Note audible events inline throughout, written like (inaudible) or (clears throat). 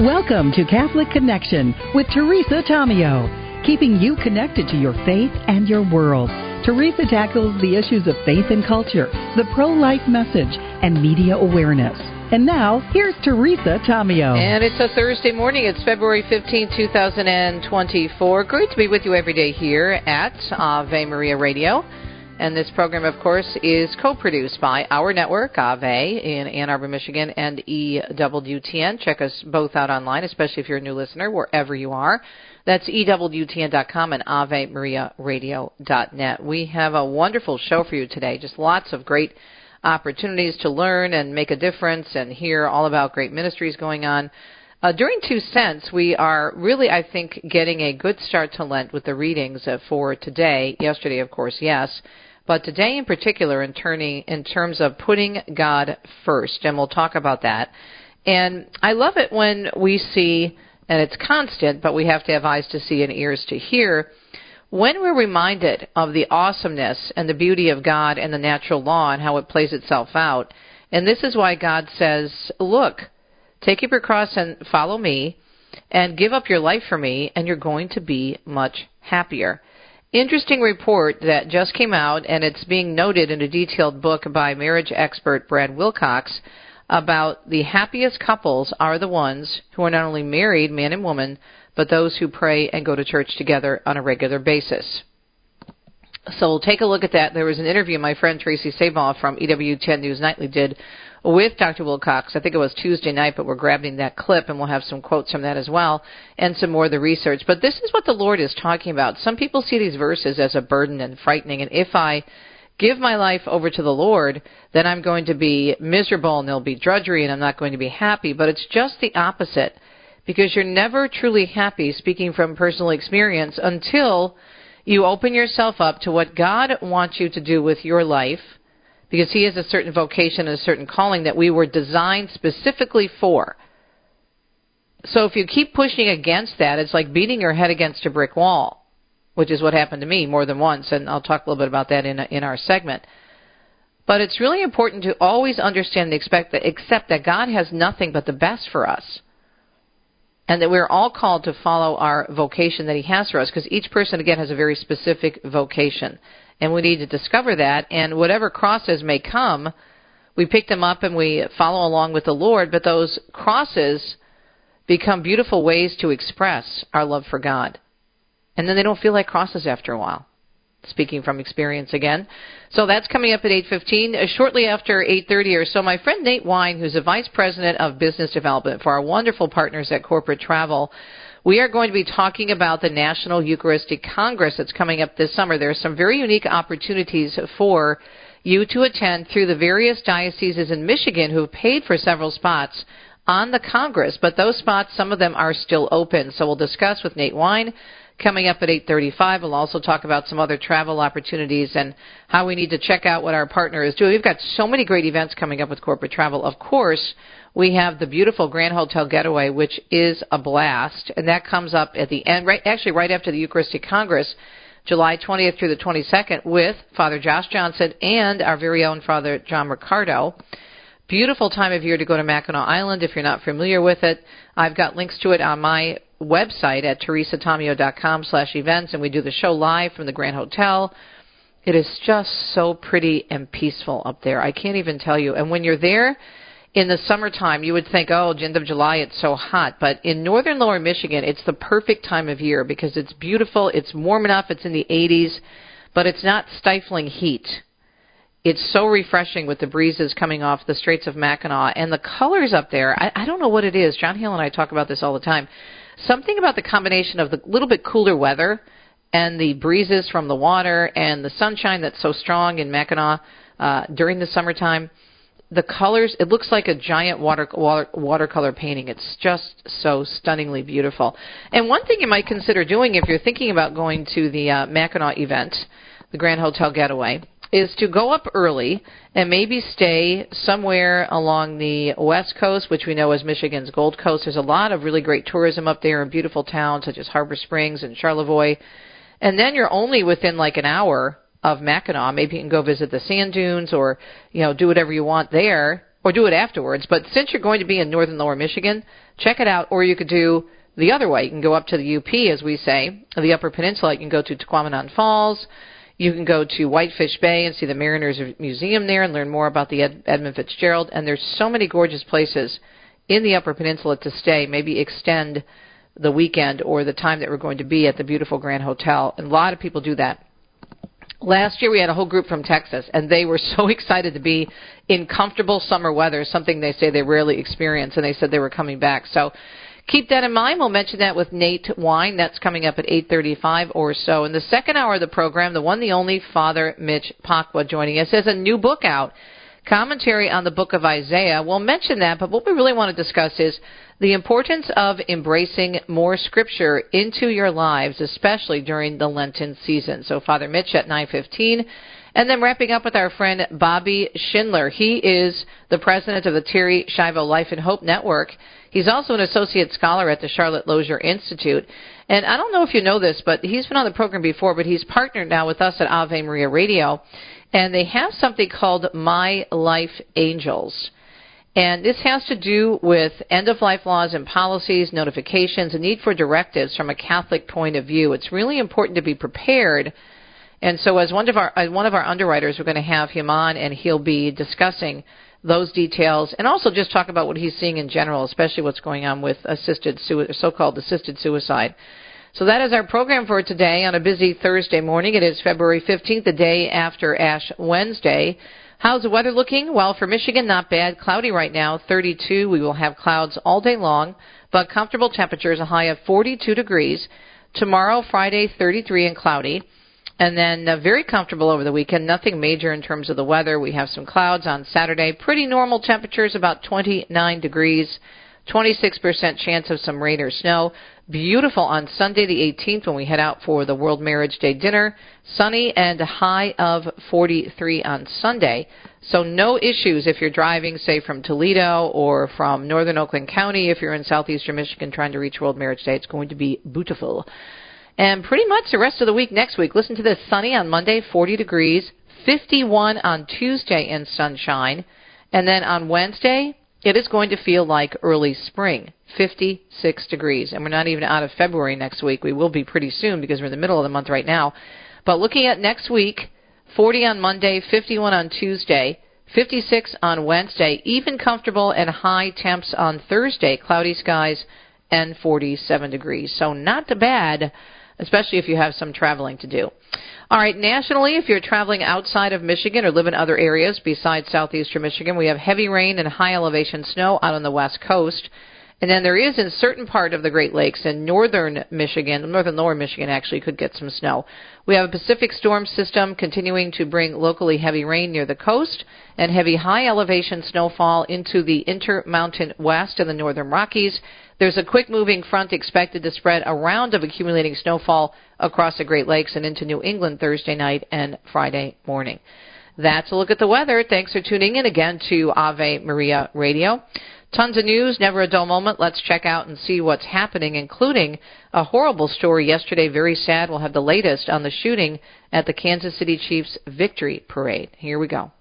Welcome to Catholic Connection with Teresa Tomeo, keeping you connected to your faith and your world. Teresa tackles the issues of faith and culture, the pro life message, and media awareness. And now, here's Teresa Tomeo. And it's a Thursday morning. It's February 15, 2024. Great to be with you every day here at Ave Maria Radio. And this program, of course, is co produced by our network, Ave, in Ann Arbor, Michigan, and EWTN. Check us both out online, especially if you're a new listener, wherever you are. That's EWTN.com and AveMariaRadio.net. We have a wonderful show for you today. Just lots of great opportunities to learn and make a difference and hear all about great ministries going on. Uh, during Two Cents, we are really, I think, getting a good start to Lent with the readings uh, for today. Yesterday, of course, yes but today in particular in turning in terms of putting God first, and we'll talk about that. And I love it when we see, and it's constant, but we have to have eyes to see and ears to hear. When we're reminded of the awesomeness and the beauty of God and the natural law and how it plays itself out, and this is why God says, Look, take up your cross and follow me, and give up your life for me, and you're going to be much happier interesting report that just came out, and it's being noted in a detailed book by marriage expert Brad Wilcox about the happiest couples are the ones who are not only married, man and woman, but those who pray and go to church together on a regular basis. So we'll take a look at that. There was an interview my friend Tracy Sabol from EWTN News Nightly did with Dr. Wilcox. I think it was Tuesday night, but we're grabbing that clip and we'll have some quotes from that as well and some more of the research. But this is what the Lord is talking about. Some people see these verses as a burden and frightening, and if I give my life over to the Lord, then I'm going to be miserable and there'll be drudgery and I'm not going to be happy. But it's just the opposite because you're never truly happy, speaking from personal experience, until you open yourself up to what God wants you to do with your life because he has a certain vocation and a certain calling that we were designed specifically for. So if you keep pushing against that, it's like beating your head against a brick wall, which is what happened to me more than once, and I'll talk a little bit about that in in our segment. But it's really important to always understand and expect that, accept that God has nothing but the best for us. And that we're all called to follow our vocation that He has for us, because each person, again, has a very specific vocation and we need to discover that. And whatever crosses may come, we pick them up and we follow along with the Lord. But those crosses become beautiful ways to express our love for God, and then they don't feel like crosses after a while. Speaking from experience again. So that's coming up at 8:15. Uh, shortly after 8:30 or so, my friend Nate Wine, who's a vice president of business development for our wonderful partners at Corporate Travel, we are going to be talking about the National Eucharistic Congress that's coming up this summer. There are some very unique opportunities for you to attend through the various dioceses in Michigan who have paid for several spots on the Congress, but those spots, some of them are still open. So we'll discuss with Nate Wine coming up at 8:35. We'll also talk about some other travel opportunities and how we need to check out what our partner is doing. We've got so many great events coming up with corporate travel. Of course, we have the beautiful Grand Hotel Getaway, which is a blast, and that comes up at the end, right? Actually, right after the Eucharistic Congress. July 20th through the 22nd with Father Josh Johnson and our very own Father John Riccardo. Beautiful time of year to go to Mackinac Island if you're not familiar with it. I've got links to it on my website at teresatomeo.com slash events, and we do the show live from the Grand Hotel. It is just so pretty and peaceful up there. I can't even tell you. And when you're there in the summertime, you would think, oh, end of July, it's so hot. But in northern lower Michigan, it's the perfect time of year because it's beautiful, it's warm enough, it's in the 80s, but it's not stifling heat. It's so refreshing with the breezes coming off the Straits of Mackinac and the colors up there. I, I don't know what it is. John Hill and I talk about this all the time something about the combination of the little bit cooler weather and the breezes from the water and the sunshine that's so strong in Mackinac uh, during the summertime. The colors, it looks like a giant water, water watercolor painting. It's just so stunningly beautiful. And one thing you might consider doing if you're thinking about going to the uh, Mackinac event, the Grand Hotel Getaway, is to go up early and maybe stay somewhere along the west coast, which we know is Michigan's Gold Coast. There's a lot of really great tourism up there in beautiful towns such as Harbor Springs and Charlevoix. And then you're only within like an hour of Mackinac. Maybe you can go visit the sand dunes or, you know, do whatever you want there or do it afterwards. But since you're going to be in northern lower Michigan, check it out. Or you could do the other way. You can go up to the UP, as we say, the Upper Peninsula. You can go to Tahquamenon Falls. You can go to Whitefish Bay and see the Mariners Museum there and learn more about the Ed- Edmund Fitzgerald. And there's so many gorgeous places in the Upper Peninsula to stay. Maybe extend the weekend or the time that we're going to be at the beautiful Grand Hotel. And a lot of people do that. Last year we had a whole group from Texas, and they were so (laughs) excited to be in comfortable summer weather, something they say they rarely experience, and they said they were coming back. So keep that in mind. We'll mention that with Nate Wine. That's coming up at 8:35 or so. In the second hour of the program, the one, the only Father Mitch Pacwa joining us has a new book out, commentary on the book of Isaiah. We'll mention that, but what we really want to discuss is the importance of embracing more scripture into your lives, especially during the Lenten season. So Father Mitch at 9:15 and then wrapping up with our friend Bobby Schindler. He is the president of the Terri Schiavo Life and Hope Network. He's also an associate scholar at the Charlotte Lozier Institute. And I don't know if you know this, but he's been on the program before, but he's partnered now with us at Ave Maria Radio. And they have something called My Life Angels. And this has to do with end of life laws and policies, notifications, a need for directives from a Catholic point of view. It's really important to be prepared. And so, as one of our one of our underwriters, we're going to have him on, and he'll be discussing those details, and also just talk about what he's seeing in general, especially what's going on with assisted so-called assisted suicide. So that is our program for today on a busy Thursday morning. It is February 15th, the day after Ash Wednesday. How's the weather looking? Well, for Michigan, not bad. Cloudy right now, 32. We will have clouds all day long, but comfortable temperatures, a high of 42 degrees. Tomorrow, Friday, 33 and cloudy. And then uh, very comfortable over the weekend. Nothing major in terms of the weather. We have some clouds on Saturday. Pretty normal temperatures, about 29 degrees. 26% chance of some rain or snow. Beautiful on Sunday the 18th when we head out for the World Marriage Day dinner. Sunny and a high of 43 on Sunday. So no issues if you're driving, say, from Toledo or from northern Oakland County. If you're in southeastern Michigan trying to reach World Marriage Day, it's going to be beautiful. And pretty much the rest of the week next week, listen to this sunny on Monday, 40 degrees, 51 on Tuesday and sunshine. And then on Wednesday, it is going to feel like early spring, 56 degrees. And we're not even out of February next week. We will be pretty soon because we're in the middle of the month right now. But looking at next week, 40 on Monday, 51 on Tuesday, 56 on Wednesday, even comfortable and high temps on Thursday, cloudy skies and 47 degrees. So not too bad especially if you have some traveling to do. All right, nationally, if you're traveling outside of Michigan or live in other areas besides southeastern Michigan, we have heavy rain and high elevation snow out on the west coast. And then there is in certain part of the Great Lakes in northern Michigan, northern lower Michigan actually could get some snow. We have a Pacific storm system continuing to bring locally heavy rain near the coast and heavy high elevation snowfall into the intermountain west and the northern Rockies. There's a quick moving front expected to spread a round of accumulating snowfall across the Great Lakes and into New England Thursday night and Friday morning. That's a look at the weather. Thanks for tuning in again to Ave Maria Radio. Tons of news, never a dull moment. Let's check out and see what's happening, including a horrible story yesterday, very sad. We'll have the latest on the shooting at the Kansas City Chiefs victory parade. Here we go.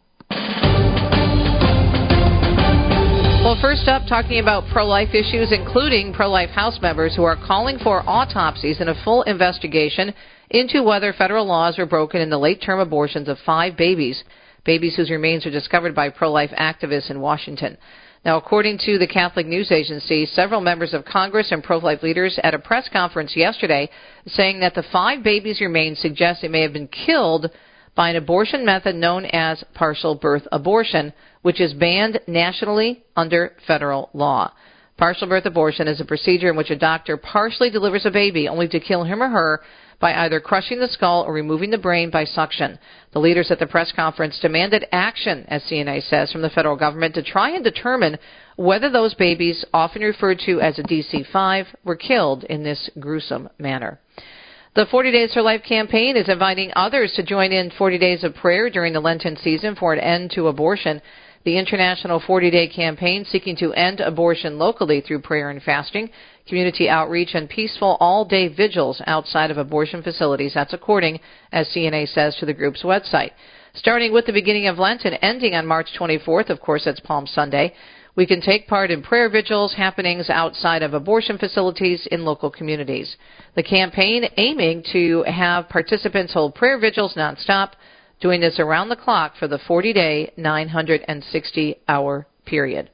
Well, first up, talking about pro life issues, including pro life House members who are calling for autopsies and a full investigation into whether federal laws were broken in the late term abortions of five babies, babies whose remains were discovered by pro life activists in Washington. Now, according to the Catholic News Agency, several members of Congress and pro life leaders at a press conference yesterday saying that the five babies' remains suggest they may have been killed by an abortion method known as partial birth abortion, which is banned nationally under federal law. Partial birth abortion is a procedure in which a doctor partially delivers a baby only to kill him or her by either crushing the skull or removing the brain by suction. The leaders at the press conference demanded action, as CNA says, from the federal government to try and determine whether those babies, often referred to as a DC 5, were killed in this gruesome manner. The 40 Days for Life campaign is inviting others to join in 40 days of prayer during the Lenten season for an end to abortion. The international 40 day campaign seeking to end abortion locally through prayer and fasting, community outreach, and peaceful all day vigils outside of abortion facilities. That's according, as CNA says, to the group's website. Starting with the beginning of Lent and ending on March 24th, of course, that's Palm Sunday, we can take part in prayer vigils, happenings outside of abortion facilities in local communities. The campaign aiming to have participants hold prayer vigils nonstop, doing this around the clock for the 40 day, 960 hour period.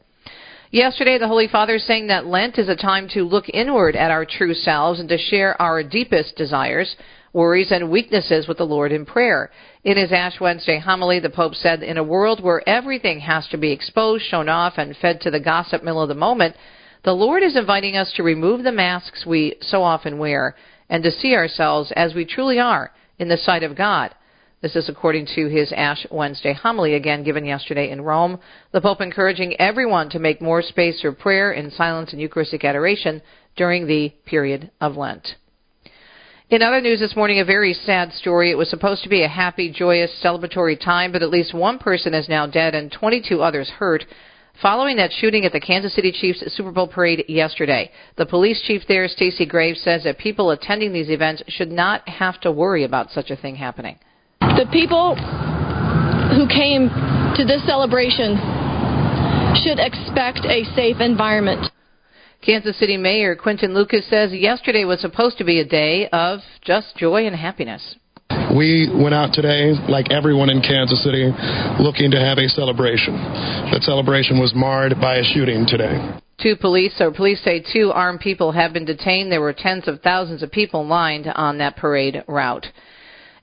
Yesterday, the Holy Father saying that Lent is a time to look inward at our true selves and to share our deepest desires, worries, and weaknesses with the Lord in prayer. In his Ash Wednesday homily, the Pope said, In a world where everything has to be exposed, shown off, and fed to the gossip mill of the moment, the Lord is inviting us to remove the masks we so often wear and to see ourselves as we truly are in the sight of God. This is according to his Ash Wednesday homily, again given yesterday in Rome. The Pope encouraging everyone to make more space for prayer in silence and Eucharistic adoration during the period of Lent. In other news this morning, a very sad story. It was supposed to be a happy, joyous, celebratory time, but at least one person is now dead and 22 others hurt following that shooting at the Kansas City Chiefs Super Bowl parade yesterday. The police chief there, Stacey Graves, says that people attending these events should not have to worry about such a thing happening. The people who came to this celebration should expect a safe environment. Kansas City Mayor Quinton Lucas says yesterday was supposed to be a day of just joy and happiness. We went out today, like everyone in Kansas City, looking to have a celebration. That celebration was marred by a shooting today. Two police, or police say two armed people have been detained. There were tens of thousands of people lined on that parade route.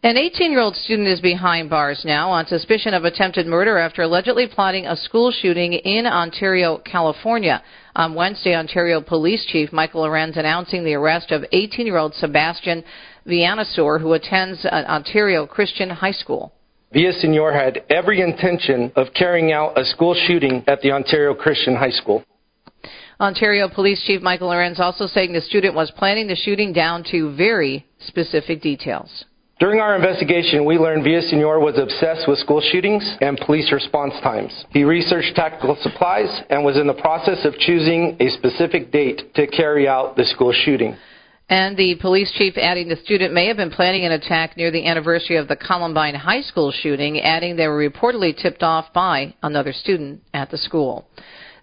An 18 year old student is behind bars now on suspicion of attempted murder after allegedly plotting a school shooting in Ontario, California. On Wednesday, Ontario Police Chief Michael Arends announcing the arrest of 18 year old Sebastian Villasenor, who attends an Ontario Christian High School. Villasenor had every intention of carrying out a school shooting at the Ontario Christian High School. Ontario Police Chief Michael Arends also saying the student was planning the shooting down to very specific details. During our investigation, we learned Villasenor was obsessed with school shootings and police response times. He researched tactical supplies and was in the process of choosing a specific date to carry out the school shooting. And the police chief adding the student may have been planning an attack near the anniversary of the Columbine High School shooting, adding they were reportedly tipped off by another student at the school.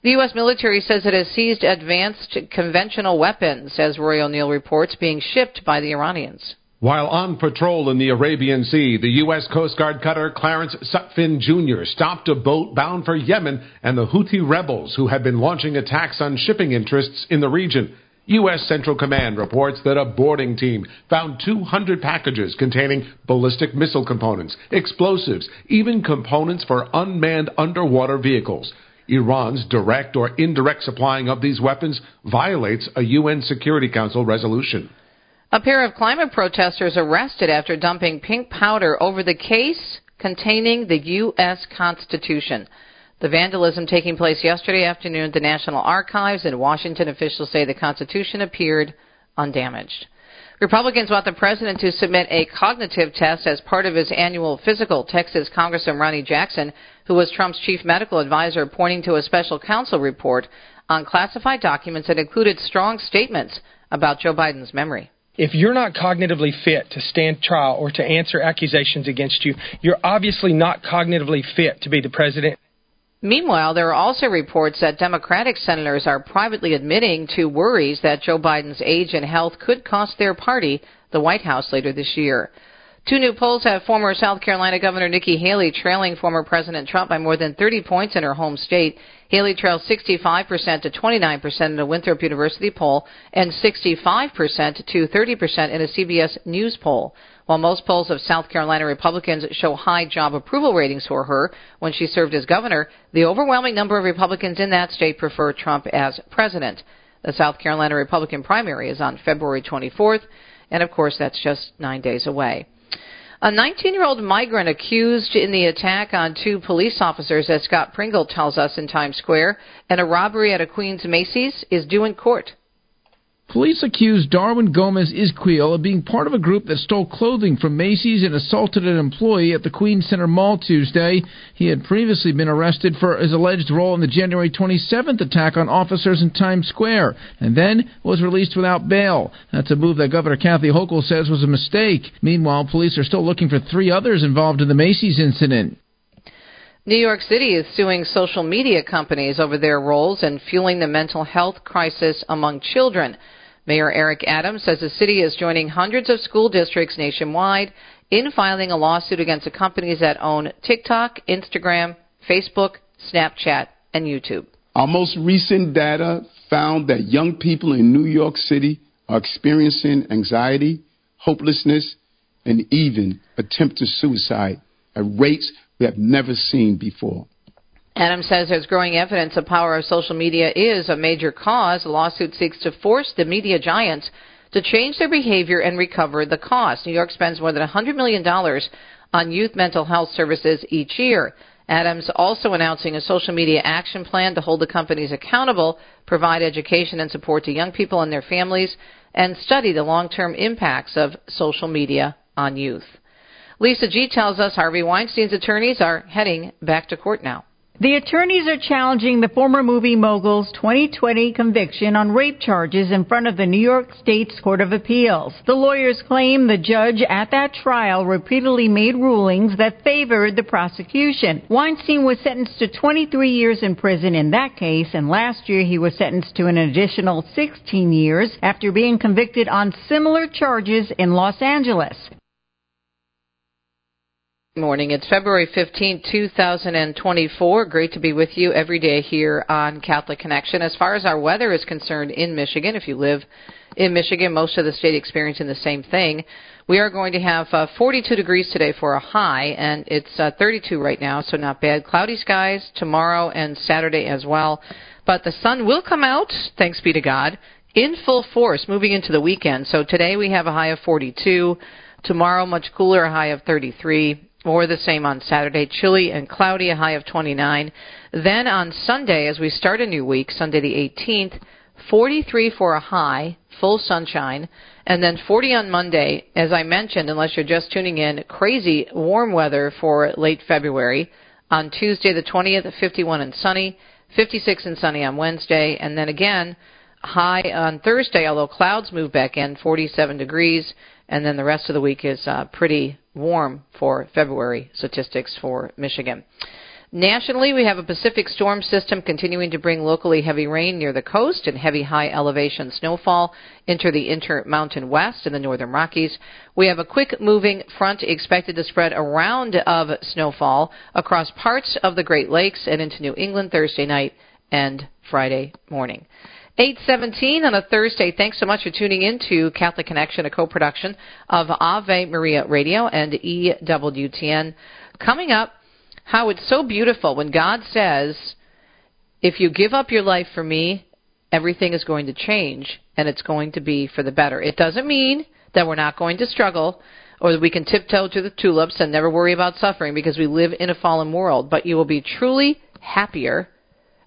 The U.S. military says it has seized advanced conventional weapons, as Roy O'Neill reports, being shipped by the Iranians. While on patrol in the Arabian Sea, the U.S. Coast Guard cutter Clarence Sutphin Jr. stopped a boat bound for Yemen and the Houthi rebels who had been launching attacks on shipping interests in the region. U.S. Central Command reports that a boarding team found 200 packages containing ballistic missile components, explosives, even components for unmanned underwater vehicles. Iran's direct or indirect supplying of these weapons violates a UN Security Council resolution. A pair of climate protesters arrested after dumping pink powder over the case containing the U.S. Constitution. The vandalism taking place yesterday afternoon at the National Archives in Washington. Officials say the Constitution appeared undamaged. Republicans want the president to submit a cognitive test as part of his annual physical. Texas Congressman Ronny Jackson, who was Trump's chief medical advisor, pointing to a special counsel report on classified documents that included strong statements about Joe Biden's memory if you're not cognitively fit to stand trial or to answer accusations against you, you're obviously not cognitively fit to be the president. Meanwhile, there are also reports that Democratic senators are privately admitting to worries that Joe Biden's age and health could cost their party the White House later this year. Two new polls have former South Carolina Governor Nikki Haley trailing former President Trump by more than 30 points in her home state. Haley trails 65% to 29% in a Winthrop University poll and 65% to 30% in a CBS News poll. While most polls of South Carolina Republicans show high job approval ratings for her when she served as governor, the overwhelming number of Republicans in that state prefer Trump as president. The South Carolina Republican primary is on February 24th, and of course that's just nine days away. A 19 year old migrant accused in the attack on two police officers, as Scott Pringle tells us in Times Square, and a robbery at a Queens Macy's is due in court. Police accused Darwin Gomez Izquiel of being part of a group that stole clothing from Macy's and assaulted an employee at the Queen Center Mall Tuesday. He had previously been arrested for his alleged role in the January 27th attack on officers in Times Square and then was released without bail. That's a move that Governor Kathy Hochul says was a mistake. Meanwhile, police are still looking for three others involved in the Macy's incident. New York City is suing social media companies over their roles in fueling the mental health crisis among children. Mayor Eric Adams says the city is joining hundreds of school districts nationwide in filing a lawsuit against the companies that own TikTok, Instagram, Facebook, Snapchat, and YouTube. Our most recent data found that young people in New York City are experiencing anxiety, hopelessness, and even attempted suicide at rates we have never seen before. Adam says there's growing evidence the power of social media is a major cause. The lawsuit seeks to force the media giants to change their behavior and recover the cost. New York spends more than $100 million on youth mental health services each year. Adams also announcing a social media action plan to hold the companies accountable, provide education and support to young people and their families, and study the long term impacts of social media on youth. Lisa G tells us Harvey Weinstein's attorneys are heading back to court now. The attorneys are challenging the former movie mogul's 2020 conviction on rape charges in front of the New York State's Court of Appeals. The lawyers claim the judge at that trial repeatedly made rulings that favored the prosecution. Weinstein was sentenced to 23 years in prison in that case, and last year he was sentenced to an additional 16 years after being convicted on similar charges in Los Angeles morning. It's February 15, 2024. Great to be with you every day here on Catholic Connection. As far as our weather is concerned in Michigan, if you live in Michigan, most of the state experiencing the same thing. We are going to have uh, 42 degrees today for a high, and it's uh, 32 right now, so not bad. Cloudy skies tomorrow and Saturday as well. But the sun will come out, thanks be to God, in full force moving into the weekend. So today we have a high of 42. Tomorrow, much cooler, a high of 33 more the same on Saturday. Chilly and cloudy, a high of 29. Then on Sunday, as we start a new week, Sunday the 18th, 43 for a high, full sunshine. And then 40 on Monday, as I mentioned, unless you're just tuning in, crazy warm weather for late February. On Tuesday the 20th, 51 and sunny, 56 and sunny on Wednesday, and then again, high on Thursday, although clouds move back in, 47 degrees, and then the rest of the week is uh, pretty warm for February statistics for Michigan. Nationally, we have a Pacific storm system continuing to bring locally heavy rain near the coast and heavy high elevation snowfall into the intermountain west and the northern Rockies. We have a quick moving front expected to spread around of snowfall across parts of the Great Lakes and into New England Thursday night and Friday morning. 817 on a Thursday. Thanks so much for tuning in to Catholic Connection, a co-production of Ave Maria Radio and EWTN. Coming up, how it's so beautiful when God says, if you give up your life for me, everything is going to change and it's going to be for the better. It doesn't mean that we're not going to struggle or that we can tiptoe to the tulips and never worry about suffering because we live in a fallen world, but you will be truly happier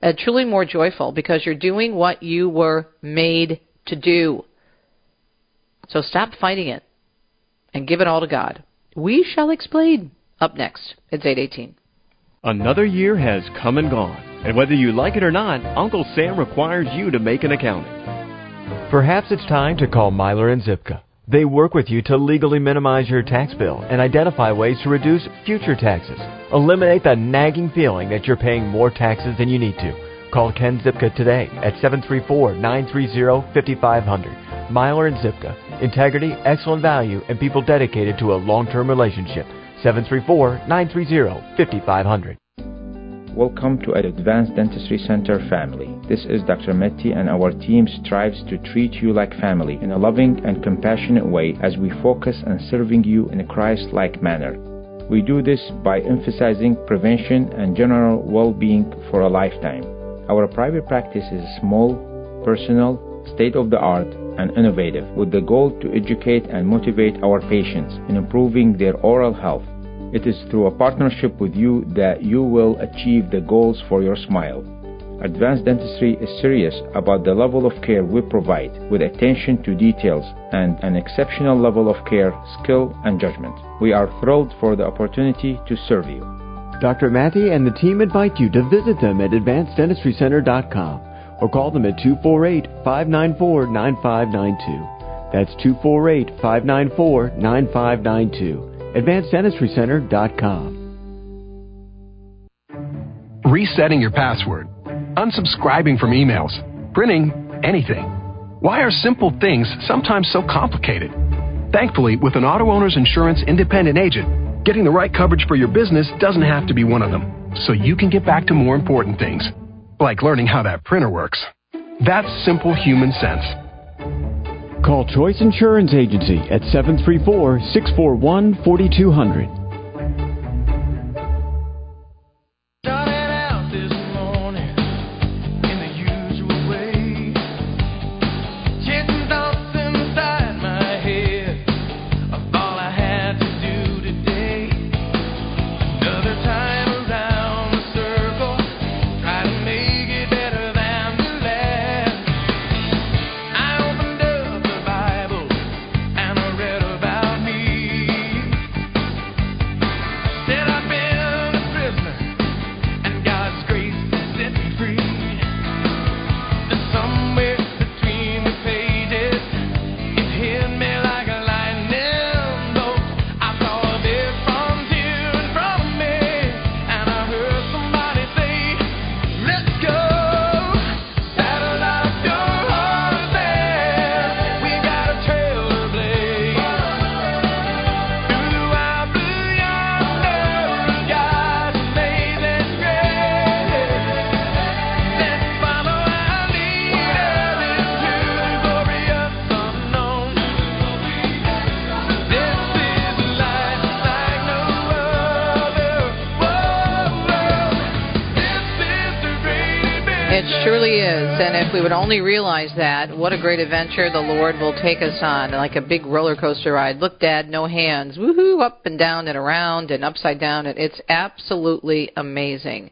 and truly more joyful because you're doing what you were made to do. So stop fighting it and give it all to God. We shall explain. Up next, it's 818. Another year has come and gone, and whether you like it or not, Uncle Sam requires you to make an accounting. Perhaps it's time to call Myler and Zipka. They work with you to legally minimize your tax bill and identify ways to reduce future taxes. Eliminate the nagging feeling that you're paying more taxes than you need to. Call Ken Zipka today at 734-930-5500. Myler and Zipka. Integrity, excellent value, and people dedicated to a long-term relationship. 734-930-5500. Welcome to an Advanced Dentistry Center family. This is Dr. Metti and our team strives to treat you like family in a loving and compassionate way as we focus on serving you in a Christ-like manner. We do this by emphasizing prevention and general well-being for a lifetime. Our private practice is small, personal, state-of-the-art, and innovative with the goal to educate and motivate our patients in improving their oral health it is through a partnership with you that you will achieve the goals for your smile. Advanced Dentistry is serious about the level of care we provide with attention to details and an exceptional level of care, skill, and judgment. We are thrilled for the opportunity to serve you. Dr. Matty and the team invite you to visit them at advanceddentistrycenter.com or call them at 248 594 9592. That's 248 594 9592. AdvancedDentistryCenter.com. Resetting your password, unsubscribing from emails, printing anything. Why are simple things sometimes so complicated? Thankfully, with an auto owner's insurance independent agent, getting the right coverage for your business doesn't have to be one of them, so you can get back to more important things, like learning how that printer works. That's simple human sense. Call Choice Insurance Agency at 734 641 4200. If we would only realize that, what a great adventure the Lord will take us on, like a big roller coaster ride. Look, Dad, no hands. Woohoo, up and down and around and upside down. And it's absolutely amazing.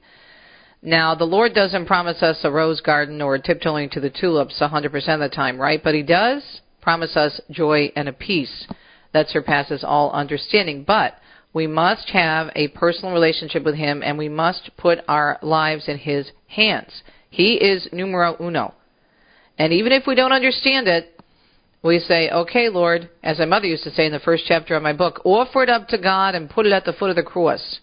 Now, the Lord doesn't promise us a rose garden or tiptoeing to the tulips 100% of the time, right? But He does promise us joy and a peace that surpasses all understanding. But we must have a personal relationship with Him and we must put our lives in His hands. He is numero uno. And even if we don't understand it, we say, okay, Lord, as my mother used to say in the first chapter of my book, offer it up to God and put it at the foot of the cross.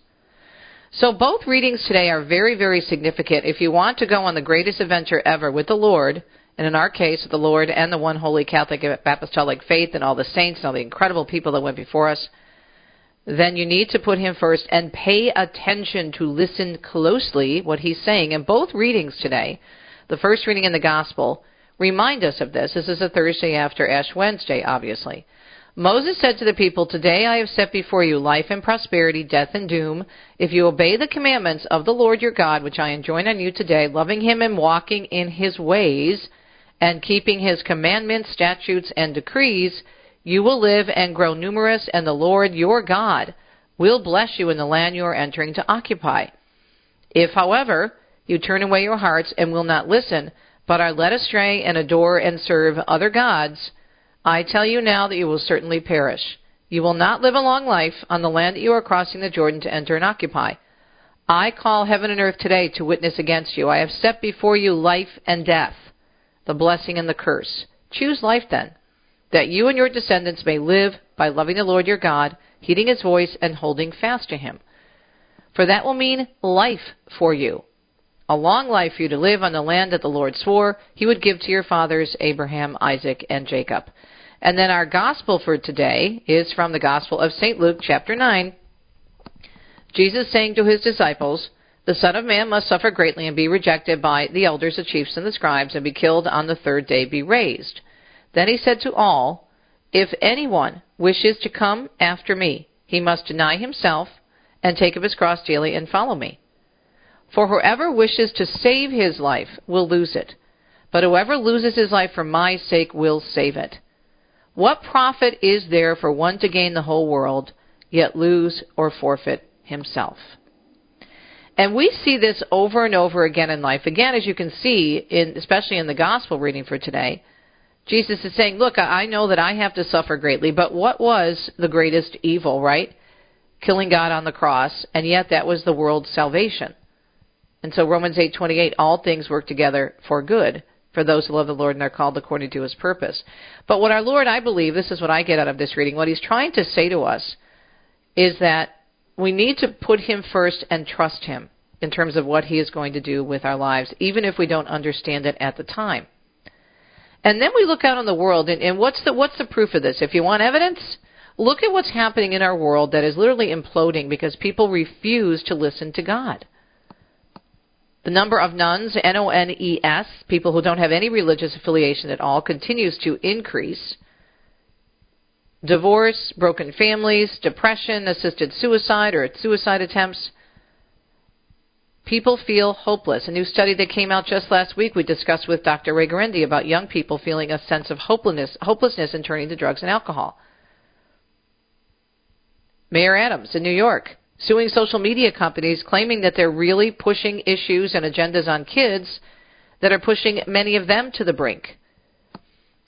So both readings today are very, very significant. If you want to go on the greatest adventure ever with the Lord, and in our case, the Lord and the one holy Catholic apostolic faith and all the saints and all the incredible people that went before us, then you need to put him first and pay attention to listen closely what he's saying. And both readings today, the first reading in the gospel, remind us of this. This is a Thursday after Ash Wednesday, obviously. Moses said to the people, Today I have set before you life and prosperity, death and doom. If you obey the commandments of the Lord your God, which I enjoin on you today, loving him and walking in his ways, and keeping his commandments, statutes, and decrees, you will live and grow numerous, and the Lord your God will bless you in the land you are entering to occupy. If, however, you turn away your hearts and will not listen, but are led astray and adore and serve other gods, I tell you now that you will certainly perish. You will not live a long life on the land that you are crossing the Jordan to enter and occupy. I call heaven and earth today to witness against you. I have set before you life and death, the blessing and the curse. Choose life then that you and your descendants may live by loving the Lord your God, heeding his voice, and holding fast to him. For that will mean life for you, a long life for you to live on the land that the Lord swore he would give to your fathers, Abraham, Isaac, and Jacob. And then our gospel for today is from the Gospel of St. Luke, chapter 9. Jesus saying to his disciples, The Son of Man must suffer greatly and be rejected by the elders, the chiefs, and the scribes, and be killed on the third day, be raised. Then he said to all, If anyone wishes to come after me, he must deny himself and take up his cross daily and follow me. For whoever wishes to save his life will lose it, but whoever loses his life for my sake will save it. What profit is there for one to gain the whole world, yet lose or forfeit himself? And we see this over and over again in life. Again, as you can see, in, especially in the gospel reading for today, Jesus is saying, Look, I know that I have to suffer greatly, but what was the greatest evil, right? Killing God on the cross, and yet that was the world's salvation. And so Romans 8:28, all things work together for good for those who love the Lord and are called according to his purpose. But what our Lord, I believe, this is what I get out of this reading, what he's trying to say to us is that we need to put him first and trust him in terms of what he is going to do with our lives, even if we don't understand it at the time. And then we look out in the world, and, and what's the what's the proof of this? If you want evidence, look at what's happening in our world that is literally imploding because people refuse to listen to God. The number of nones, N O N E S, people who don't have any religious affiliation at all, continues to increase. Divorce, broken families, depression, assisted suicide or suicide attempts. People feel hopeless. A new study that came out just last week we discussed with Dr. Ray Guarendi about young people feeling a sense of hopelessness, hopelessness and turning to drugs and alcohol. Mayor Adams in New York suing social media companies claiming that they're really pushing issues and agendas on kids that are pushing many of them to the brink.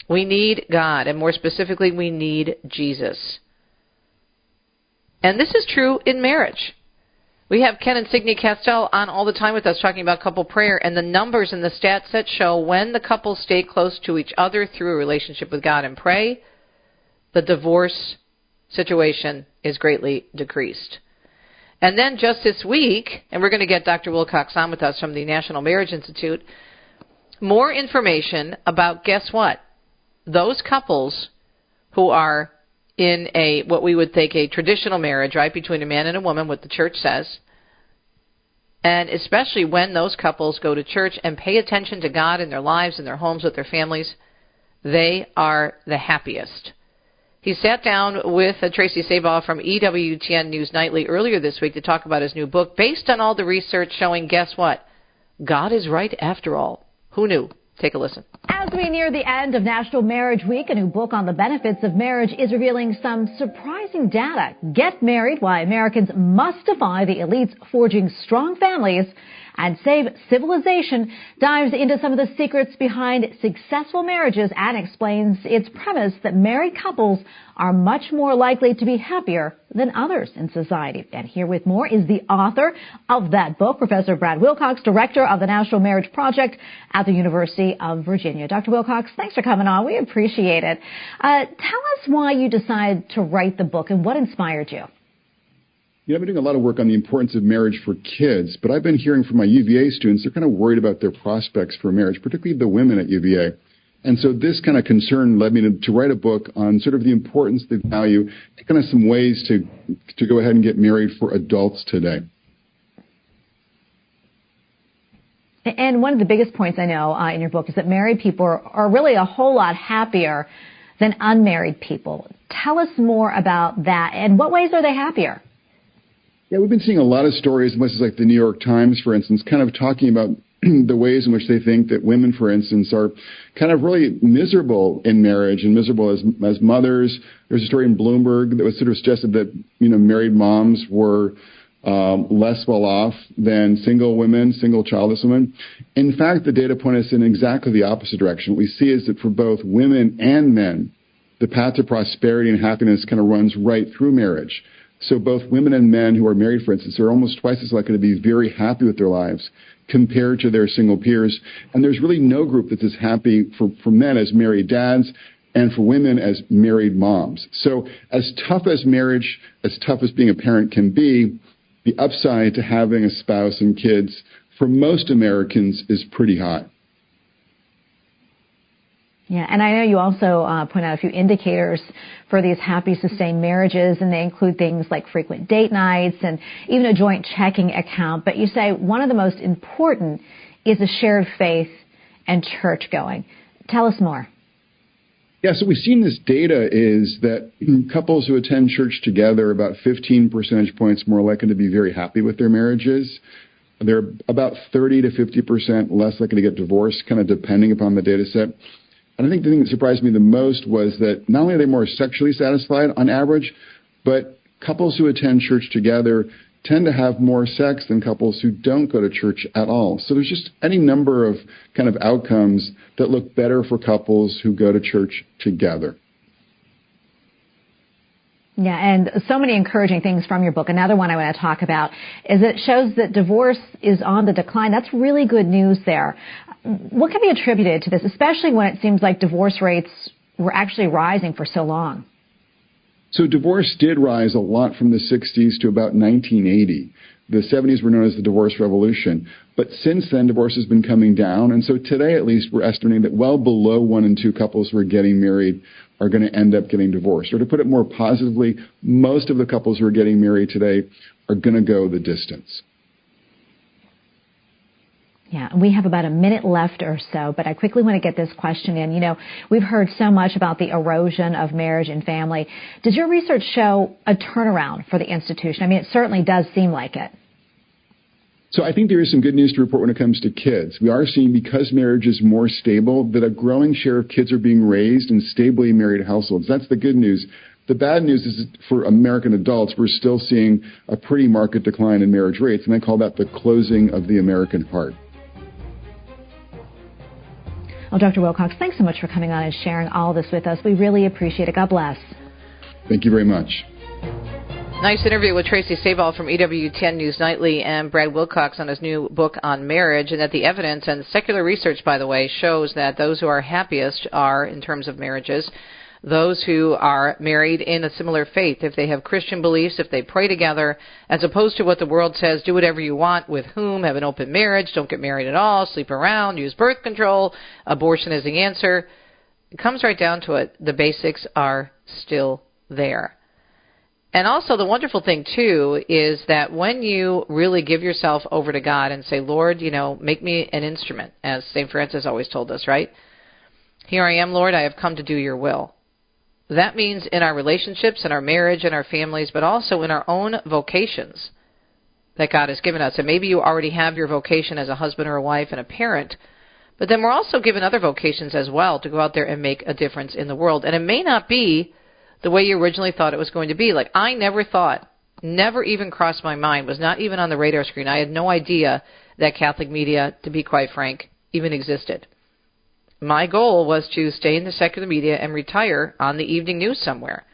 We need God, and more specifically, we need Jesus. And this is true in marriage. We have Ken and Signe Castell on all the time with us talking about couple prayer and the numbers and the stats that show when the couples stay close to each other through a relationship with God and pray, the divorce situation is greatly decreased. And then just this week, and we're going to get Dr. Wilcox on with us from the National Marriage Institute, more information about guess what? Those couples who are in a what we would think a traditional marriage, right, between a man and a woman, what the church says. And especially when those couples go to church and pay attention to God in their lives and their homes with their families, they are the happiest. He sat down with uh, Tracy Sabol from EWTN News Nightly earlier this week to talk about his new book based on all the research showing, guess what? God is right after all. Who knew? Take a listen. As we near the end of National Marriage Week, a new book on the benefits of marriage is revealing some surprising data. Get Married Why Americans Must Defy the Elites Forging Strong Families and Save Civilization dives into some of the secrets behind successful marriages and explains its premise that married couples are much more likely to be happier than others in society. And here with more is the author of that book, Professor Brad Wilcox, director of the National Marriage Project at the University of Virginia. Dr. Wilcox, thanks for coming on. We appreciate it. Uh, tell us why you decided to write the book and what inspired you. You know, I've been doing a lot of work on the importance of marriage for kids, but I've been hearing from my UVA students, they're kind of worried about their prospects for marriage, particularly the women at UVA. And so this kind of concern led me to, to write a book on sort of the importance, the value, kind of some ways to, to go ahead and get married for adults today. And one of the biggest points I know uh, in your book is that married people are, are really a whole lot happier than unmarried people. Tell us more about that and what ways are they happier? Yeah, we've been seeing a lot of stories, much as like the New York Times, for instance, kind of talking about (clears throat) the ways in which they think that women, for instance, are kind of really miserable in marriage and miserable as as mothers. There's a story in Bloomberg that was sort of suggested that you know married moms were um, less well off than single women, single childless women. In fact, the data point us in exactly the opposite direction. What we see is that for both women and men, the path to prosperity and happiness kind of runs right through marriage. So both women and men who are married, for instance, are almost twice as likely to be very happy with their lives compared to their single peers. And there's really no group that's as happy for, for men as married dads and for women as married moms. So as tough as marriage, as tough as being a parent can be, the upside to having a spouse and kids for most Americans is pretty high. Yeah, and I know you also uh, point out a few indicators for these happy, sustained marriages, and they include things like frequent date nights and even a joint checking account. But you say one of the most important is a shared faith and church going. Tell us more. Yeah, so we've seen this data is that couples who attend church together are about 15 percentage points more likely to be very happy with their marriages. They're about 30 to 50 percent less likely to get divorced, kind of depending upon the data set. And I think the thing that surprised me the most was that not only are they more sexually satisfied on average, but couples who attend church together tend to have more sex than couples who don't go to church at all. So there's just any number of kind of outcomes that look better for couples who go to church together. Yeah, and so many encouraging things from your book. Another one I want to talk about is it shows that divorce is on the decline. That's really good news there. What can be attributed to this, especially when it seems like divorce rates were actually rising for so long? So divorce did rise a lot from the 60s to about 1980. The 70s were known as the divorce revolution. But since then, divorce has been coming down. And so today, at least, we're estimating that well below one in two couples who are getting married are going to end up getting divorced. Or to put it more positively, most of the couples who are getting married today are going to go the distance. Yeah, we have about a minute left or so, but I quickly want to get this question in. You know, we've heard so much about the erosion of marriage and family. Does your research show a turnaround for the institution? I mean, it certainly does seem like it. So I think there is some good news to report when it comes to kids. We are seeing because marriage is more stable that a growing share of kids are being raised in stably married households. That's the good news. The bad news is for American adults, we're still seeing a pretty marked decline in marriage rates, and I call that the closing of the American heart. Well, Dr. Wilcox, thanks so much for coming on and sharing all this with us. We really appreciate it. God bless. Thank you very much. Nice interview with Tracy Sabol from EWTN News Nightly and Brad Wilcox on his new book on marriage, and that the evidence and secular research, by the way, shows that those who are happiest are, in terms of marriages, those who are married in a similar faith. If they have Christian beliefs, if they pray together, as opposed to what the world says, do whatever you want with whom, have an open marriage, don't get married at all, sleep around, use birth control, abortion is the answer. It comes right down to it. The basics are still there. And also, the wonderful thing, too, is that when you really give yourself over to God and say, Lord, you know, make me an instrument, as St. Francis always told us, right? Here I am, Lord, I have come to do your will. That means in our relationships, in our marriage, in our families, but also in our own vocations that God has given us. And maybe you already have your vocation as a husband or a wife and a parent, but then we're also given other vocations as well to go out there and make a difference in the world. And it may not be the way you originally thought it was going to be. Like I never thought, never even crossed my mind, was not even on the radar screen. I had no idea that Catholic media, to be quite frank, even existed. My goal was to stay in the secular media and retire on the evening news somewhere.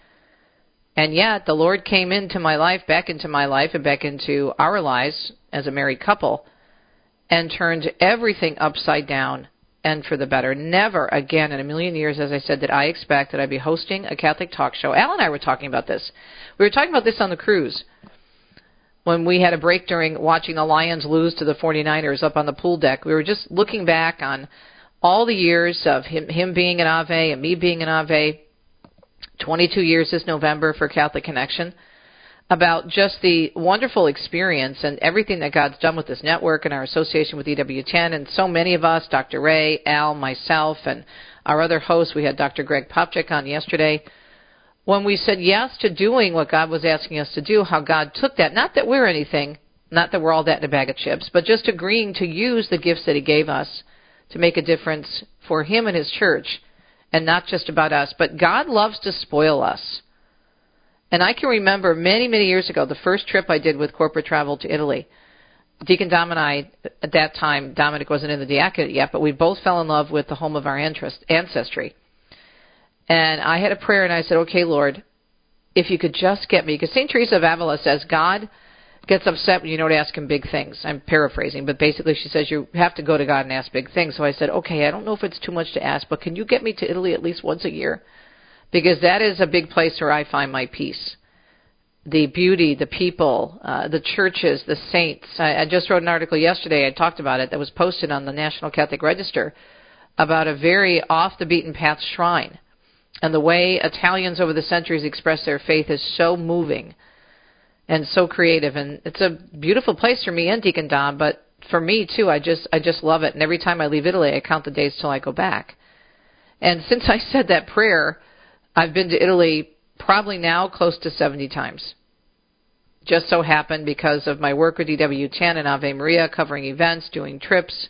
And yet the Lord came into my life, back into my life and back into our lives as a married couple and turned everything upside down and for the better. Never again in a million years, as I said, did I expect that I'd be hosting a Catholic talk show. Al and I were talking about this. We were talking about this on the cruise when we had a break during watching the Lions lose to the 49ers up on the pool deck. We were just looking back on all the years of him, him being an Ave and me being an Ave. 22 years this November for Catholic Connection about just the wonderful experience and everything that God's done with this network and our association with EWTN and so many of us, Dr. Ray, Al, myself, and our other hosts. We had Dr. Greg Popcak on yesterday. When we said yes to doing what God was asking us to do, how God took that, not that we're anything, not that we're all that in a bag of chips, but just agreeing to use the gifts that He gave us to make a difference for Him and His church and not just about us. But God loves to spoil us. And I can remember many, many years ago, the first trip I did with corporate travel to Italy. Deacon Dom and I, at that time, Dominic wasn't in the diaconate yet, but we both fell in love with the home of our ancestry. And I had a prayer, and I said, "Okay, Lord, if you could just get me," because Saint Teresa of Avila says God gets upset when you don't ask him big things. I'm paraphrasing, but basically she says you have to go to God and ask big things. So I said, "Okay, I don't know if it's too much to ask, but can you get me to Italy at least once a year?" because that is a big place where I find my peace. The beauty, the people, uh, the churches, the saints. I, I just wrote an article yesterday. I talked about it that was posted on the National Catholic Register about a very off the beaten path shrine. And the way Italians over the centuries express their faith is so moving and so creative. And it's a beautiful place for me and Deacon Dom, but for me too, I just I just love it. And every time I leave Italy, I count the days till I go back. And (laughs) since I said that prayer, I've been to Italy probably now close to 70 times. Just so happened because of my work with EWTN and Ave Maria, covering events, doing trips,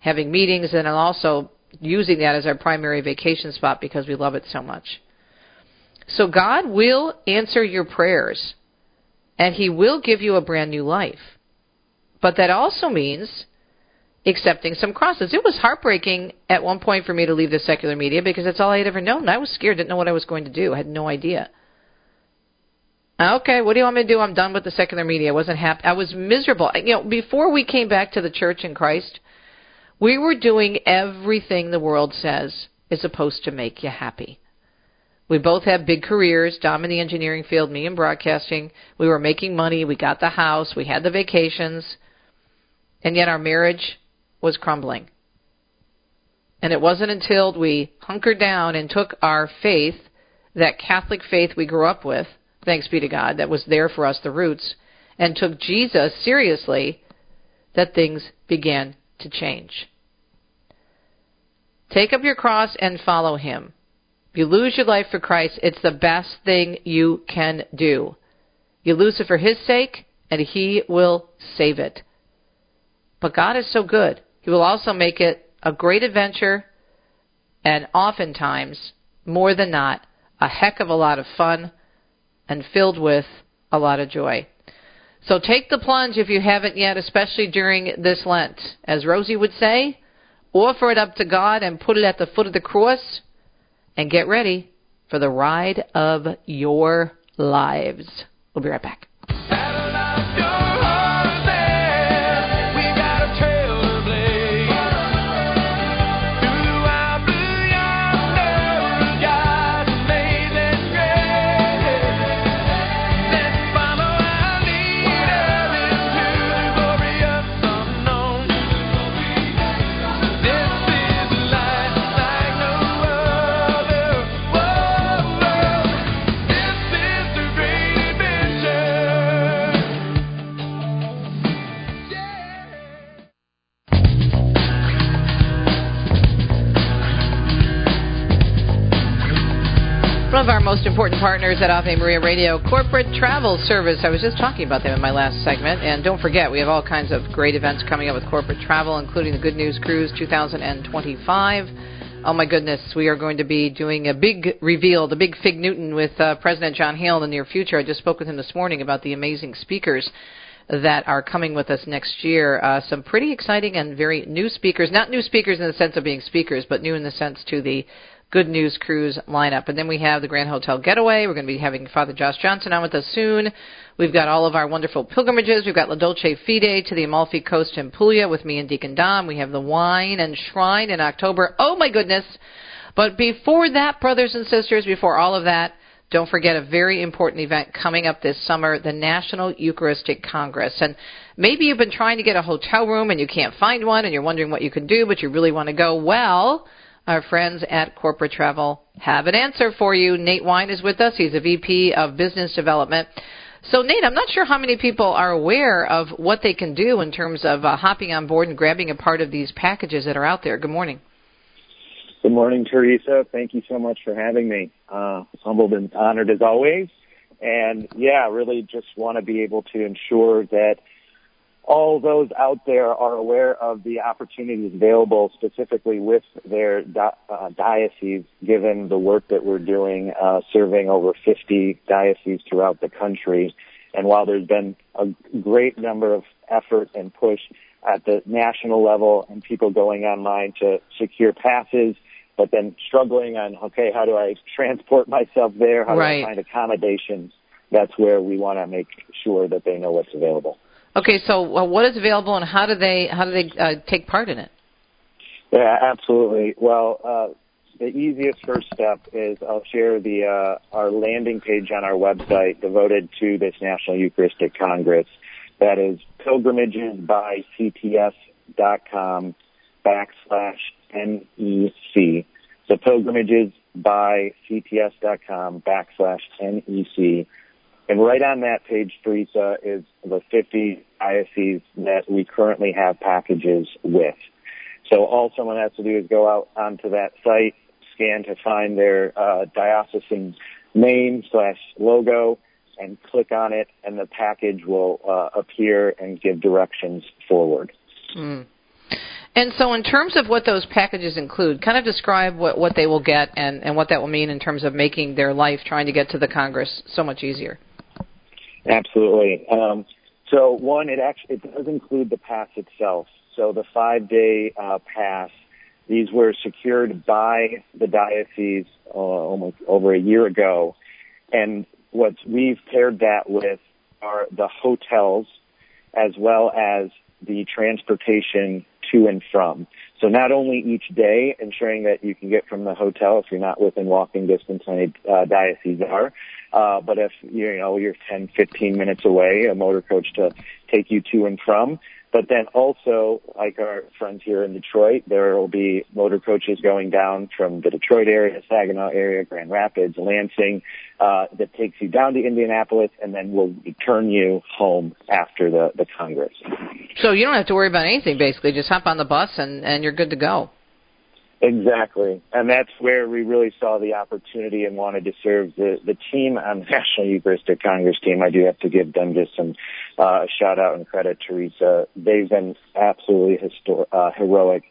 having meetings, and also using that as our primary vacation spot because we love it so much. So God will answer your prayers. And He will give you a brand new life. But that also means accepting some crosses. It was heartbreaking at one point for me to leave the secular media because that's all I had ever known. I was scared, didn't know what I was going to do. I had no idea. Okay, what do you want me to do? I'm done with the secular media. I wasn't happy. I was miserable. You know, before we came back to the church in Christ, we were doing everything the world says is supposed to make you happy. We both had big careers, Dom in the engineering field, me in broadcasting. We were making money. We got the house. We had the vacations. And yet our marriage was crumbling. And it wasn't until we hunkered down and took our faith, that Catholic faith we grew up with, thanks be to God, that was there for us, the roots, and took Jesus seriously, that things began to change. Take up your cross and follow Him. You lose your life for Christ, it's the best thing you can do. You lose it for His sake, and He will save it. But God is so good. He will also make it a great adventure and oftentimes, more than not, a heck of a lot of fun and filled with a lot of joy. So take the plunge if you haven't yet, especially during this Lent. As Rosie would say, offer it up to God and put it at the foot of the cross and get ready for the ride of your lives. We'll be right back. Most important partners at Ave Maria Radio, Corporate Travel Service. I was just talking about them in my last segment. And don't forget, we have all kinds of great events coming up with Corporate Travel, including the Good News Cruise 2025. Oh my goodness, we are going to be doing a big reveal, the big Fig Newton with uh, President John Hale in the near future. I just spoke with him this morning about the amazing speakers that are coming with us next year. Uh, some pretty exciting and very new speakers. Not new speakers in the sense of being speakers, but new in the sense to the Good News Cruise lineup. And then we have the Grand Hotel Getaway. We're going to be having Father Josh Johnson on with us soon. We've got all of our wonderful pilgrimages. We've got La Dolce Fide to the Amalfi Coast in Puglia with me and Deacon Dom. We have the Wine and Shrine in October. Oh my goodness. But before that, brothers and sisters, before all of that, don't forget a very important event coming up this summer, the National Eucharistic Congress. And maybe you've been trying to get a hotel room and you can't find one and you're wondering what you can do, but you really want to go. Well, our friends at Corporate Travel have an answer for you. Nate Wine is with us. He's a VP of Business Development. So, Nate, I'm not sure how many people are aware of what they can do in terms of uh, hopping on board and grabbing a part of these packages that are out there. Good morning. Good morning, Teresa. Thank you so much for having me. Uh, humbled and honored as always. And yeah, really just want to be able to ensure that all those out there are aware of the opportunities available specifically with their di- uh, diocese, given the work that we're doing, uh, serving over 50 dioceses throughout the country. And while there's been a great number of effort and push at the national level and people going online to secure passes, but then struggling on, okay, how do I transport myself there? How right. do I find accommodations? That's where we want to make sure that they know what's available. Okay, so uh, what is available, and how do they how do they uh, take part in it? Yeah, absolutely. Well, uh, the easiest first step is I'll share the uh, our landing page on our website devoted to this National Eucharistic Congress. That is pilgrimagesbycts.com backslash NEC. So pilgrimagesbycts.com backslash NEC. And right on that page, Teresa, is the 50 dioceses that we currently have packages with. So all someone has to do is go out onto that site, scan to find their uh, diocesan name slash logo, and click on it, and the package will uh, appear and give directions forward. Mm. And so, in terms of what those packages include, kind of describe what, what they will get and, and what that will mean in terms of making their life trying to get to the Congress so much easier. Absolutely. Um, so one, it actually it does include the pass itself. So the five day uh, pass, these were secured by the diocese uh, almost over a year ago, and what we've paired that with are the hotels as well as the transportation to and from. So not only each day ensuring that you can get from the hotel if you're not within walking distance any uh, dioceses are, uh, but if you know you're 10, 15 minutes away, a motor coach to take you to and from. But then also, like our friends here in Detroit, there will be motor coaches going down from the Detroit area, Saginaw area, Grand Rapids, Lansing, uh, that takes you down to Indianapolis and then will return you home after the, the Congress. So you don't have to worry about anything basically. Just hop on the bus and, and you're good to go. Exactly. And that's where we really saw the opportunity and wanted to serve the, the team on the (laughs) National Eucharistic Congress team. I do have to give them just some uh, shout out and credit, Teresa. They've been absolutely histor- uh, heroic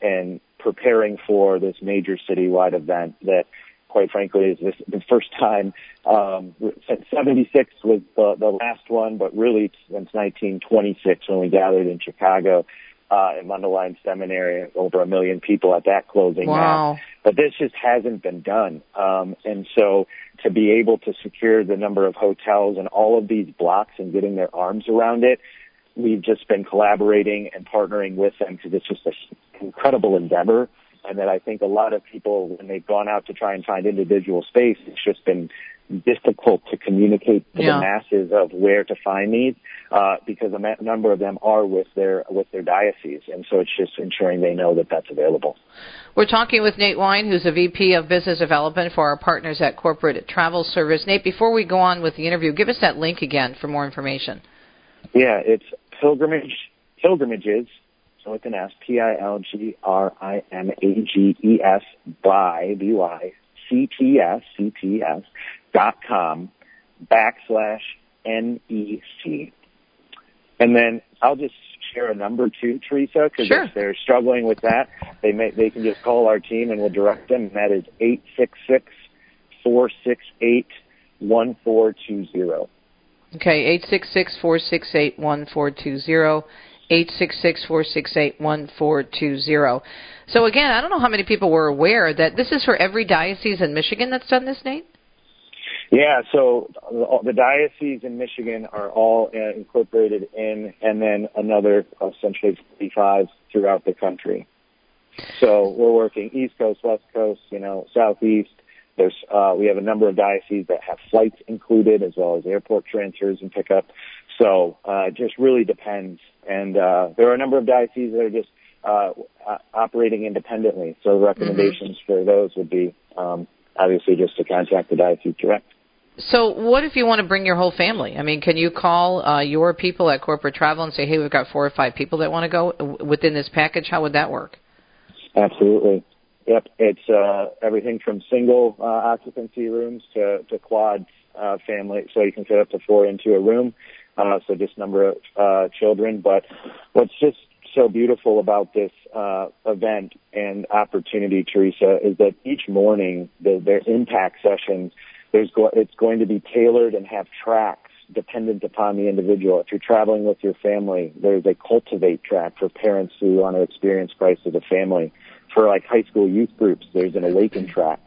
in preparing for this major citywide event that quite frankly is this the first time um since 76 was the, the last one but really since 1926 when we gathered in Chicago uh, in Mundelein Seminary, over a million people at that closing wow. mass. But this just hasn't been done. Um, and so to be able to secure the number of hotels and all of these blocks and getting their arms around it, we've just been collaborating and partnering with them because it's just an incredible endeavor. And that I think a lot of people, when they've gone out to try and find individual space, it's just been difficult to communicate to Yeah. the masses of where to find these uh, because a ma- number of them are with their with their diocese, and so it's just ensuring they know that that's available. We're talking with Nate Wine, who's a VP of Business Development for our partners at Corporate Travel Service. Nate, before we go on with the interview, give us that link again for more information. Yeah, it's pilgrimage pilgrimages. So with an S, P I L G R I M A G E S by B Y C T S C T S dot com backslash N E C. And then I'll just share a number too, Teresa, because Sure. if they're struggling with that, they may they can just call our team and we'll direct them. And that is eight six six four six eight one four two zero. Okay, eight six six four six eight one four two zero. 866-468-1420. So again, I don't know how many people were aware that this is for every diocese in Michigan that's done this, Nate? Yeah, so uh, the dioceses in Michigan are all uh, incorporated in, and then another essentially 45 throughout the country. So we're working East Coast, West Coast, you know, Southeast. There's uh, we have a number of dioceses that have flights included as well as airport transfers and pickup. So uh, it just really depends. And uh, there are a number of dioceses that are just uh, uh, operating independently. So the recommendations for those would be um, obviously just to contact the diocese direct. So, what if you want to bring your whole family? I mean, can you call uh, your people at corporate travel and say, "Hey, we've got four or five people that want to go within this package"? How would that work? Absolutely. Yep. It's uh, everything from single uh, occupancy rooms to, to quad uh, family, so you can fit up to four into a room. Uh, so just number of uh, children. But what's just so beautiful about this uh, event and opportunity, Teresa, is that each morning the, their impact session, there's go- it's going to be tailored and have tracks dependent upon the individual. If you're traveling with your family, there's a cultivate track for parents who want to experience Christ as a family. For like high school youth groups, there's an awaken track.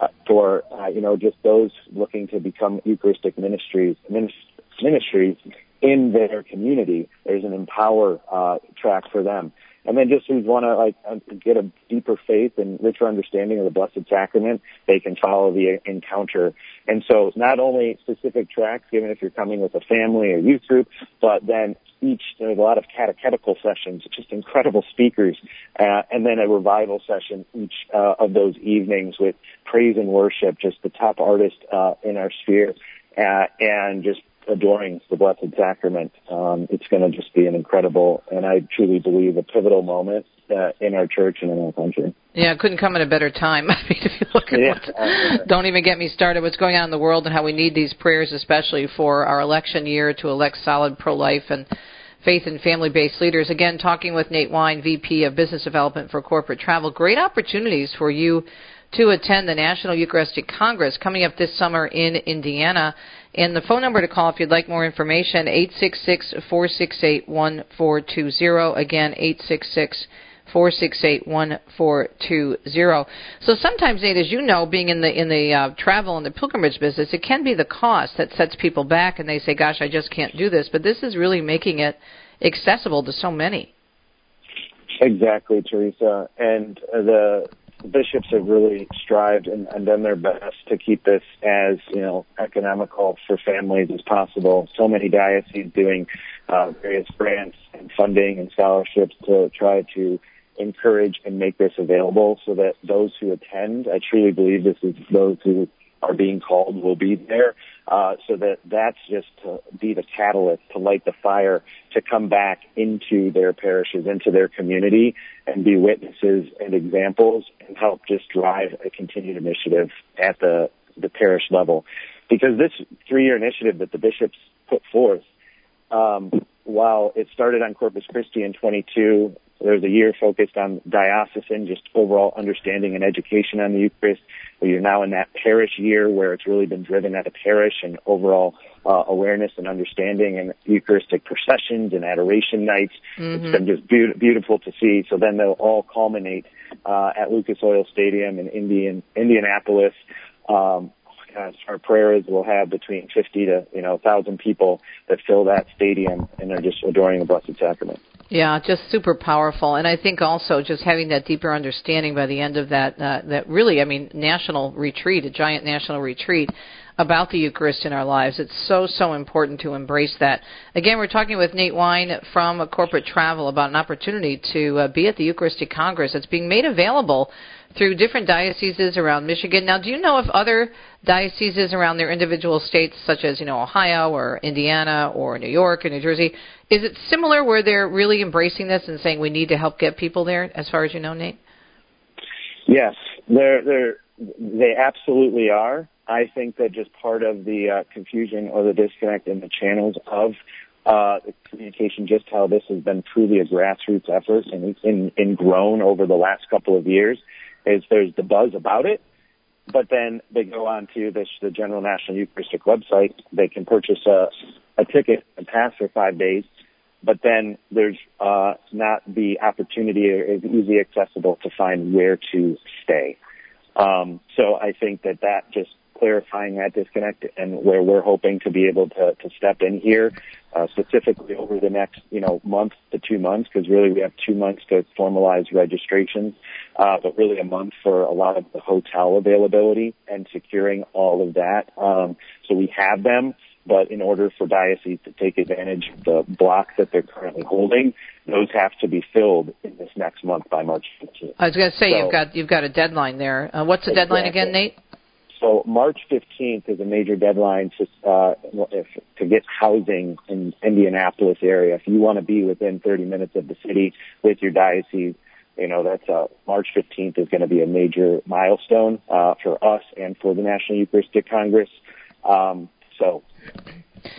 Uh, for uh, you know just those looking to become Eucharistic ministries minis- ministries in their community, there's an empower uh, track for them. And then just who want to like uh, get a deeper faith and richer understanding of the Blessed Sacrament, they can follow the encounter. And so not only specific tracks given if you're coming with a family or youth group, but then each there's a lot of catechetical sessions, just incredible speakers, uh, and then a revival session each uh, of those evenings with praise and worship, just the top artist uh, in our sphere, uh, and just adoring the Blessed Sacrament. Um, it's going to just be an incredible, and I truly believe a pivotal moment uh, in our church and in our country. Yeah, it couldn't come at a better time. (laughs) I mean, if you look at Yeah, what's, don't even get me started. What's going on in the world and how we need these prayers, especially for our election year to elect solid pro-life and faith and family-based leaders. Again, talking with Nate Wine, VP of Business Development for Corporate Travel. Great opportunities for you to attend the National Eucharistic Congress coming up this summer in Indiana. And the phone number to call if you'd like more information, 866-468-1420. Again, 866 468 1420. So sometimes, Nate, as you know, being in the in the uh, travel and the pilgrimage business, it can be the cost that sets people back, and they say, "Gosh, I just can't do this." But this is really making it accessible to so many. Exactly, Teresa, and the bishops have really strived and, and done their best to keep this as you know economical for families as possible. So many dioceses doing uh, various grants and funding and scholarships to try to encourage and make this available so that those who attend, I truly believe this is those who are being called will be there, uh, so that that's just to be the catalyst to light the fire to come back into their parishes, into their community, and be witnesses and examples, and help just drive a continued initiative at the the parish level, because this three-year initiative that the bishops put forth, um, while it started on Corpus Christi in 22 there's a year focused on diocesan, just overall understanding and education on the Eucharist. You're now in that parish year where it's really been driven at a parish and overall uh, awareness and understanding and Eucharistic processions and adoration nights. Mm-hmm. It's been just be- beautiful to see. So then they'll all culminate uh, at Lucas Oil Stadium in Indian Indianapolis. Um, our prayer is we'll have between 50 to you know 1,000 people that fill that stadium and they're just adoring the Blessed Sacrament. Yeah, just super powerful, and I think also just having that deeper understanding by the end of that uh, that really, I mean, national retreat, a giant national retreat about the Eucharist in our lives. It's so so important to embrace that. Again, we're talking with Nate Wine from Corporate Travel about an opportunity to uh, be at the Eucharistic Congress. that's being made available through different dioceses around Michigan. Now, do you know if other dioceses around their individual states, such as you know Ohio or Indiana or New York or New Jersey, is it similar where they're really embracing this and saying we need to help get people there? As far as you know, Nate. Yes, they're they're they absolutely are. I think that just part of the uh, confusion or the disconnect in the channels of uh, communication, just how this has been truly a grassroots effort and in grown over the last couple of years is there's the buzz about it, but then they go on to this, the General National Eucharistic website. They can purchase a, a ticket and pass for five days, but then there's uh, not the opportunity or is easy accessible to find where to stay. Um, so I think that that just clarifying that disconnect and where we're hoping to be able to, to step in here, uh, specifically over the next, you know, month to two months, because really we have two months to formalize registrations, uh, but really a month for a lot of the hotel availability and securing all of that. Um, so we have them. But in order for dioceses to take advantage of the blocks that they're currently holding, those have to be filled in this next month by March 15th. I was going to say so, you've got you've got a deadline there. Uh, what's the exactly. deadline again, Nate? So March 15th is a major deadline to uh, if, to get housing in Indianapolis area. If you want to be within 30 minutes of the city with your diocese, you know that's uh, March 15th is going to be a major milestone uh, for us and for the National Eucharistic Congress. Um, so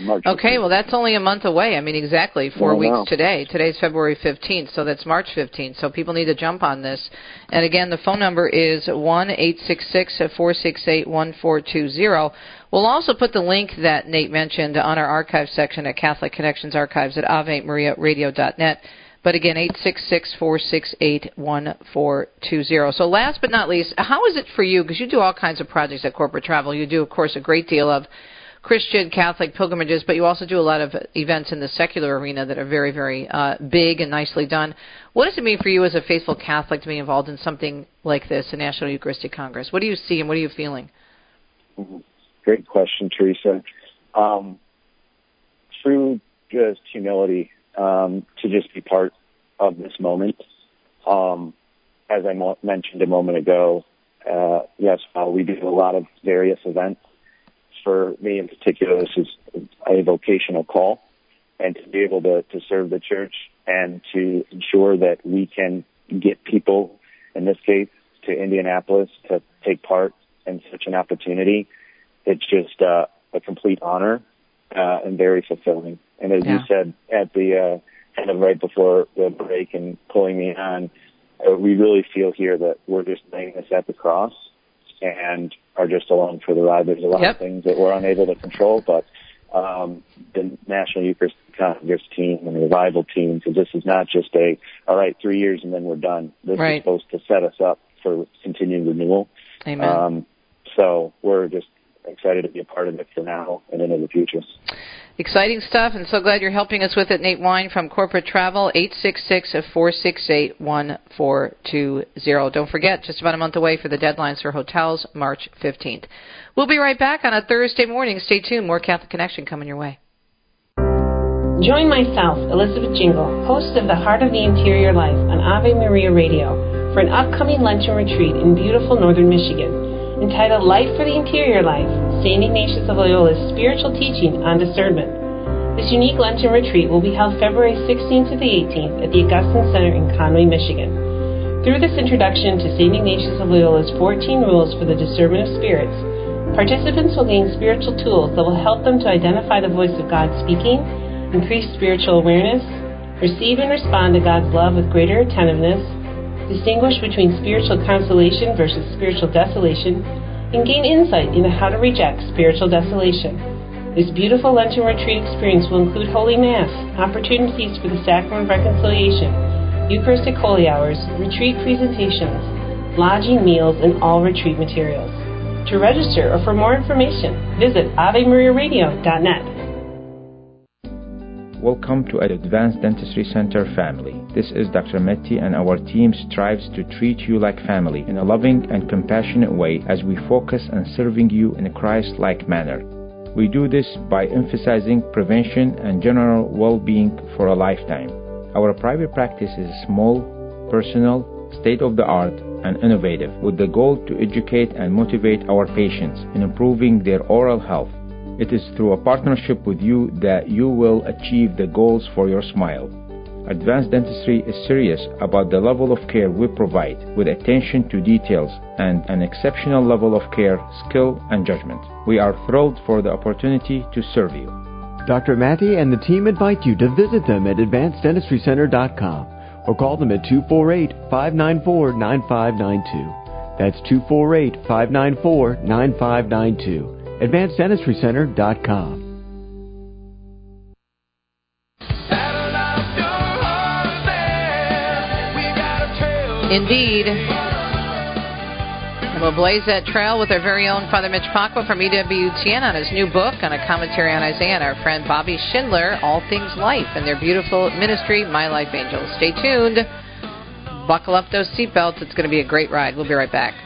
March okay, well, that's only a month away. I mean, exactly four oh, weeks no. today. Today's February 15th, so that's March 15th. So people need to jump on this. And again, the phone number is one eight six six four six eight one four two zero. We'll also put the link that Nate mentioned on our archive section at Catholic Connections Archives at AveMariaRadio.net. But again, eight six six four six eight one four two zero. So last but not least, how is it for you? Because you do all kinds of projects at Corporate Travel. You do, of course, a great deal of Christian Catholic pilgrimages, but you also do a lot of events in the secular arena that are very, very uh, big and nicely done. What does it mean for you as a faithful Catholic to be involved in something like this, a National Eucharistic Congress? What do you see and what are you feeling? Great question, Teresa. Um, true, just humility um, to just be part of this moment. Um, as I mo- mentioned a moment ago, uh, yes, uh, we do a lot of various events for me in particular, this is a vocational call and to be able to, to serve the church and to ensure that we can get people, in this case, to Indianapolis to take part in such an opportunity. It's just uh, a complete honor uh, and very fulfilling. And as yeah. you said at the uh, kind of right before the break and pulling me on, uh, we really feel here that we're just laying this at the cross and are just along for the ride. There's a lot Yep. of things that we're unable to control, but um, the National Eucharist Congress team and the revival team, because this is not just a all right three years and then we're done. This Right. is supposed to set us up for continued renewal. Amen. Um, so we're just excited to be a part of it for now and into the future. Exciting stuff, and so glad you're helping us with it. Nate Wine from Corporate Travel, 866-468-1420. Don't forget, just about a month away for the deadlines for hotels, March 15th. We'll be right back on a Thursday morning. Stay tuned. More Catholic Connection coming your way. Join myself, Elizabeth Jingle, host of the Heart of the Interior Life on Ave Maria Radio, for an upcoming luncheon retreat in beautiful northern Michigan entitled Life for the Interior Life St. Ignatius of Loyola's Spiritual Teaching on Discernment. This unique luncheon retreat will be held February 16th to the 18th at the Augustine Center in Conway, Michigan. Through this introduction to St. Ignatius of Loyola's 14 Rules for the Discernment of Spirits, participants will gain spiritual tools that will help them to identify the voice of God speaking, increase spiritual awareness, receive and respond to God's love with greater attentiveness, distinguish between spiritual consolation versus spiritual desolation, and gain insight into how to reject spiritual desolation. This beautiful luncheon retreat experience will include Holy Mass, opportunities for the Sacrament of Reconciliation, Eucharistic Holy Hours, retreat presentations, lodging, meals, and all retreat materials. To register or for more information, visit AveMariaRadio.net. Welcome to Advanced Dentistry Center family. This is Dr. Metti and our team strives to treat you like family in a loving and compassionate way as we focus on serving you in a Christ-like manner. We do this by emphasizing prevention and general well-being for a lifetime. Our private practice is small, personal, state-of-the-art, and innovative with the goal to educate and motivate our patients in improving their oral health. It is through a partnership with you that you will achieve the goals for your smile. Advanced Dentistry is serious about the level of care we provide with attention to details and an exceptional level of care, skill, and judgment. We are thrilled for the opportunity to serve you. Dr. Matty and the team invite you to visit them at advanceddentistrycenter.com or call them at 248 594 9592. That's 248 594 9592. AdvancedDentistryCenter.com. Indeed. We'll blaze that trail with our very own Father Mitch Pacwa from EWTN on his new book on a commentary on Isaiah and our friend Bobby Schindler, All Things Life, and their beautiful ministry, My Life Angels. Stay tuned. Buckle up those seatbelts. It's going to be a great ride. We'll be right back.